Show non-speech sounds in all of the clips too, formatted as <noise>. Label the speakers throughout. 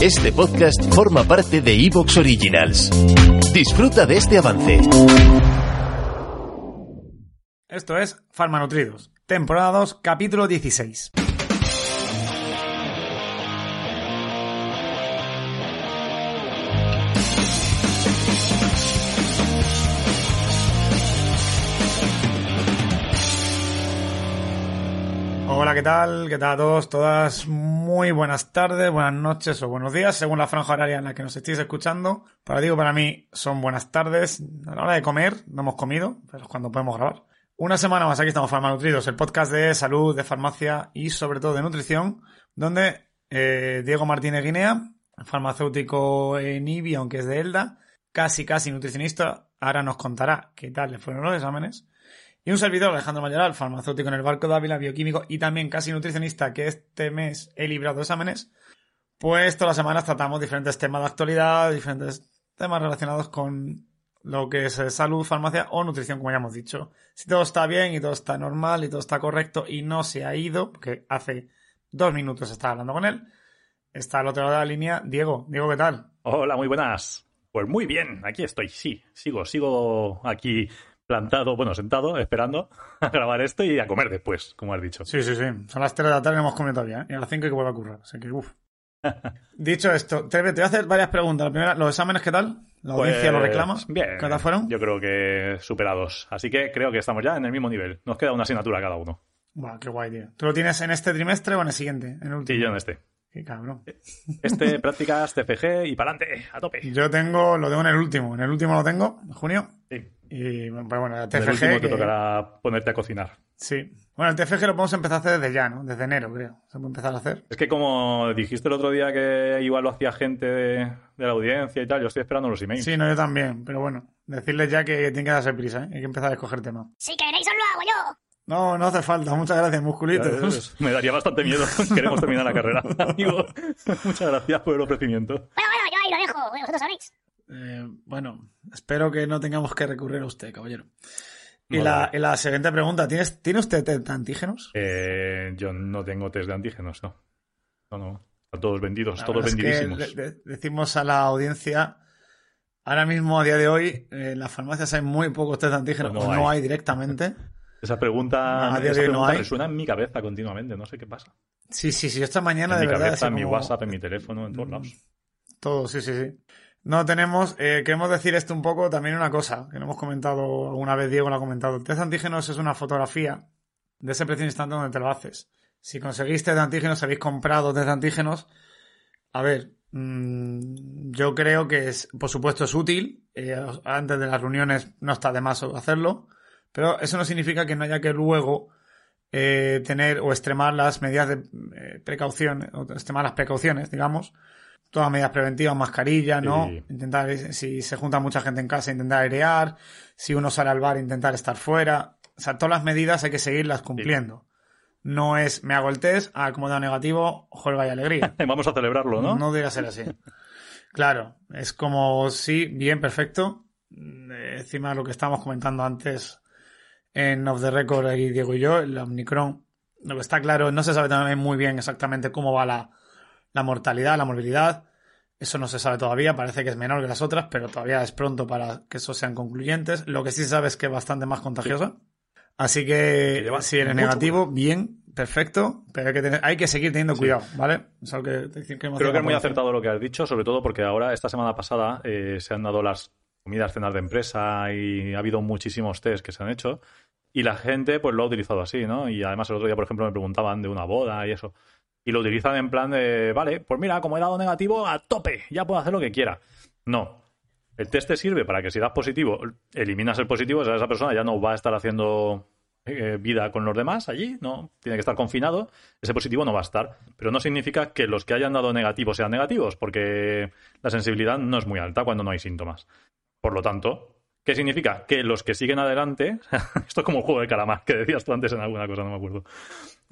Speaker 1: Este podcast forma parte de Evox Originals. Disfruta de este avance.
Speaker 2: Esto es Farmanutridos, temporada 2, capítulo 16. ¿Qué tal? ¿Qué tal a todos? Todas muy buenas tardes, buenas noches o buenos días, según la franja horaria en la que nos estéis escuchando. Para digo, para mí son buenas tardes. A la hora de comer, no hemos comido, pero es cuando podemos grabar. Una semana más aquí estamos Farmanutridos, el podcast de salud, de farmacia y sobre todo de nutrición, donde eh, Diego Martínez Guinea, farmacéutico en IBI, aunque es de ELDA, casi casi nutricionista, ahora nos contará qué tal le fueron los exámenes. Y un servidor, Alejandro Mayoral, farmacéutico en el barco de Ávila, bioquímico y también casi nutricionista, que este mes he librado exámenes, pues todas las semanas tratamos diferentes temas de actualidad, diferentes temas relacionados con lo que es salud, farmacia o nutrición, como ya hemos dicho. Si todo está bien y todo está normal y todo está correcto y no se ha ido, porque hace dos minutos estaba hablando con él, está al otro lado de la línea Diego. Diego, ¿qué tal?
Speaker 3: Hola, muy buenas. Pues muy bien, aquí estoy, sí, sigo, sigo aquí plantado, bueno, sentado, esperando <laughs> a grabar esto y a comer después, como has dicho.
Speaker 2: Sí, sí, sí. Son las 3 de la tarde y no hemos comido todavía, ¿eh? Y a las 5 hay que volver a currar. Así que, uff. <laughs> Dicho esto, te, te, voy a hacer varias preguntas. La primera, ¿los exámenes qué tal? ¿La audiencia lo
Speaker 3: Pues,
Speaker 2: reclama?
Speaker 3: Bien.
Speaker 2: ¿Qué tal fueron?
Speaker 3: Yo creo que superados. Así que creo que estamos ya en el mismo nivel. Nos queda una asignatura cada uno.
Speaker 2: Buah, qué guay, tío. ¿Tú lo tienes en este trimestre o en el siguiente? En el último.
Speaker 3: Y yo en este.
Speaker 2: Qué cabrón.
Speaker 3: Este, prácticas, TFG y para adelante, a tope.
Speaker 2: Yo tengo, lo tengo en el último. En el último lo tengo, en junio.
Speaker 3: Sí.
Speaker 2: Y pero bueno, el
Speaker 3: En
Speaker 2: TFG.
Speaker 3: el último te tocará ponerte a cocinar.
Speaker 2: Sí. Bueno, el TFG lo podemos empezar a hacer desde ya, ¿no? Desde enero, creo. Se puede empezar a hacer.
Speaker 3: Es que como dijiste el otro día que igual lo hacía gente de, de la audiencia y tal, yo estoy esperando los emails.
Speaker 2: Sí, no, yo también. Pero bueno, decirles ya que tienen que darse prisa, ¿eh? Hay que empezar a escoger temas.
Speaker 4: Si queréis os lo hago yo.
Speaker 2: No, no hace falta. Muchas gracias, musculitos.
Speaker 3: Me daría bastante miedo. <laughs> Queremos terminar la carrera. Amigo, muchas gracias por el ofrecimiento.
Speaker 4: Bueno, bueno, yo ahí lo dejo. Vosotros sabéis.
Speaker 2: Eh, bueno, espero que no tengamos que recurrir a usted, caballero. Y, la, y la siguiente pregunta, ¿tienes, ¿tiene usted test de antígenos?
Speaker 3: Eh, yo no tengo test de antígenos, no. No, no. Están todos vendidos,
Speaker 2: La
Speaker 3: todos
Speaker 2: verdad es que
Speaker 3: vendidísimos.
Speaker 2: de- de- decimos a la audiencia, ahora mismo, a día de hoy, en las farmacias hay muy pocos test de antígenos,
Speaker 3: Pues
Speaker 2: o
Speaker 3: no
Speaker 2: no
Speaker 3: hay.
Speaker 2: hay directamente. <laughs>
Speaker 3: Esa pregunta, esa
Speaker 2: no
Speaker 3: pregunta resuena en mi cabeza continuamente, no sé qué pasa.
Speaker 2: Sí, sí, sí, esta mañana
Speaker 3: en
Speaker 2: de
Speaker 3: mi
Speaker 2: verdad...
Speaker 3: cabeza, en mi WhatsApp, en mi teléfono, en todos
Speaker 2: Mm,
Speaker 3: lados.
Speaker 2: Todo, sí, sí, sí. No tenemos, eh, queremos decir esto un poco, también una cosa, que no hemos comentado alguna vez, Diego lo ha comentado. El test de antígenos es una fotografía de ese preciso instante donde te lo haces. Si conseguís test de antígenos, habéis comprado test de antígenos, a ver, mm, yo creo que es, por supuesto es útil, eh, antes de las reuniones no está de más hacerlo, pero eso no significa que no haya que luego eh, tener o extremar las medidas de eh, precaución, o extremar las precauciones, digamos, todas las medidas preventivas, mascarilla, ¿no?
Speaker 3: Sí.
Speaker 2: Intentar, eh, si se junta mucha gente en casa, intentar airear, si uno sale al bar, intentar estar fuera. O sea, todas las medidas hay que seguirlas cumpliendo. No es, me hago el test, ah, como da negativo, juega y alegría. <laughs>
Speaker 3: Vamos a celebrarlo, ¿no?
Speaker 2: No debería ser así. Claro, es como, sí, bien, perfecto. Mm, Encima de lo que estábamos comentando antes en Off the Record, ahí Diego y yo, el Omicron, lo que está claro, no se sabe también muy bien exactamente cómo va la, la mortalidad, la morbilidad. Eso no se sabe todavía, parece que es menor que las otras, pero todavía es pronto para que eso sean concluyentes. Lo que sí se sabe es que es bastante más contagiosa. Así que si eres negativo, bien, perfecto, pero hay que, tener- hay que seguir teniendo cuidado, ¿vale? Es algo que, que queremos
Speaker 3: Creo que es muy
Speaker 2: la
Speaker 3: acertado lo que has dicho, sobre todo porque ahora, esta semana pasada, eh, se han dado las comidas, cenas de empresa y ha habido muchísimos test que se han hecho y la gente pues lo ha utilizado así, ¿no? Y además el otro día, por ejemplo, me preguntaban de una boda y eso. Y lo utilizan en plan de, vale, pues mira, como he dado negativo, a tope, ya puedo hacer lo que quiera. No. El test te sirve para que si das positivo, eliminas el positivo, o sea, esa persona ya no va a estar haciendo eh, vida con los demás allí, no tiene que estar confinado, ese positivo no va a estar. Pero no significa que los que hayan dado negativos sean negativos, porque la sensibilidad no es muy alta cuando no hay síntomas. Por lo tanto, ¿qué significa? Que los que siguen adelante, <laughs> esto es como el juego de calamar que decías tú antes en alguna cosa, no me acuerdo.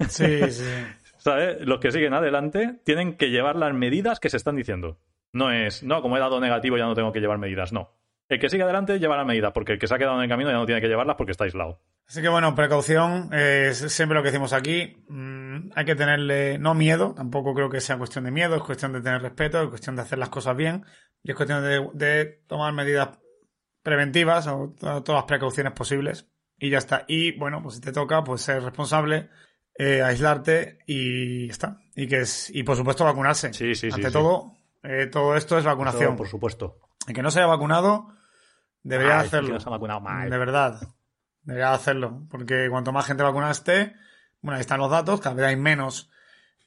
Speaker 2: Sí, sí. <laughs>
Speaker 3: ¿Sabes? Los que siguen adelante tienen que llevar las medidas que se están diciendo. No es, no, como he dado negativo ya no tengo que llevar medidas, no. El que sigue adelante lleva la medida, porque el que se ha quedado en el camino ya no tiene que llevarlas porque está aislado.
Speaker 2: Así que bueno, precaución, eh, es siempre lo que decimos aquí. Mm, hay que tenerle no miedo, tampoco creo que sea cuestión de miedo, es cuestión de tener respeto, es cuestión de hacer las cosas bien y es cuestión de, de tomar medidas preventivas o to- todas las precauciones posibles y ya está. Y bueno, pues si te toca, pues ser responsable, eh, aislarte y ya está. Y que es, y por supuesto vacunarse.
Speaker 3: Sí, sí,
Speaker 2: Ante
Speaker 3: sí.
Speaker 2: todo, eh, todo esto es vacunación.
Speaker 3: Por supuesto.
Speaker 2: El que no se haya vacunado debería
Speaker 3: Ay,
Speaker 2: hacerlo.
Speaker 3: que no se ha vacunado mal.
Speaker 2: De verdad. Debería hacerlo. Porque cuanto más gente vacunada esté, bueno, ahí están los datos, cada vez hay menos.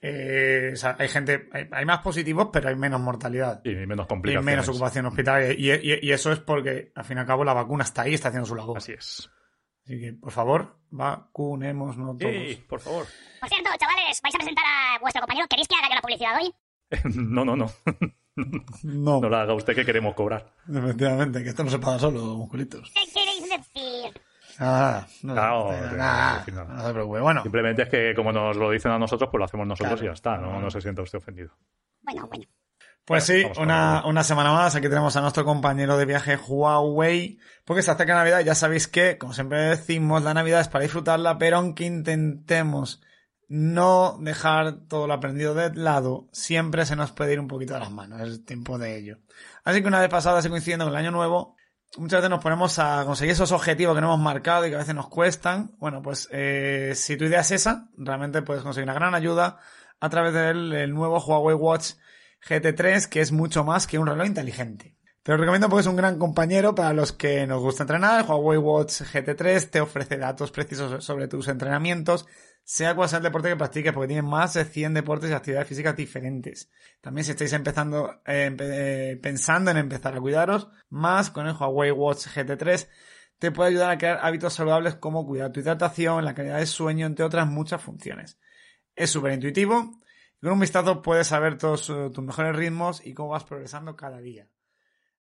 Speaker 2: Eh, o sea, hay gente, hay, hay más positivos, pero hay menos mortalidad.
Speaker 3: Y menos
Speaker 2: Y
Speaker 3: complicaciones.
Speaker 2: menos ocupación hospitalaria. Y, y- y eso es porque, al fin y al cabo, la vacuna está ahí, está haciendo su labor.
Speaker 3: Así es.
Speaker 2: Así que, por favor, vacunémonos todos.
Speaker 3: Sí, por favor.
Speaker 4: Por cierto, chavales, vais a presentar a vuestro compañero. ¿Queréis que haga yo la publicidad hoy? <laughs>
Speaker 3: no, no, no.
Speaker 2: No,
Speaker 3: No la haga usted que queremos cobrar.
Speaker 2: efectivamente, que esto no se paga solo, musculitos.
Speaker 4: ¿Qué queréis decir?
Speaker 2: Nada, no,
Speaker 3: Claro,
Speaker 2: nada,
Speaker 3: no,
Speaker 2: nada,
Speaker 3: no, no, no.
Speaker 2: no se preocupe. Bueno,
Speaker 3: Simplemente es que como nos lo dicen a nosotros, pues lo hacemos nosotros
Speaker 2: Claro.
Speaker 3: y ya está. No, no se sienta usted ofendido.
Speaker 4: Bueno, bueno.
Speaker 2: Pues sí, una, una semana más. Aquí tenemos a nuestro compañero de viaje Huawei. Porque se acerca Navidad. Ya sabéis que, como siempre decimos, la Navidad es para disfrutarla, pero aunque intentemos no dejar todo lo aprendido de lado, siempre se nos puede ir un poquito de las manos. Es tiempo de ello. Así que una vez pasada, así coincidiendo con el año nuevo, muchas veces nos ponemos a conseguir esos objetivos que no hemos marcado y que a veces nos cuestan. Bueno, pues eh, si tu idea es esa, realmente puedes conseguir una gran ayuda a través del el nuevo Huawei Watch GT3, que es mucho más que un reloj inteligente. Te lo recomiendo porque es un gran compañero para los que nos gusta entrenar. Huawei Watch GT3 te ofrece datos precisos sobre tus entrenamientos, sea cual sea el deporte que practiques, porque tiene más de 100 deportes y actividades físicas diferentes. También si estáis empezando, eh, eh, pensando en empezar a cuidaros más con el Huawei Watch GT3, te puede ayudar a crear hábitos saludables como cuidar tu hidratación, la calidad de sueño, entre otras muchas funciones. Es súper intuitivo con un vistazo puedes saber todos eh, tus mejores ritmos y cómo vas progresando cada día.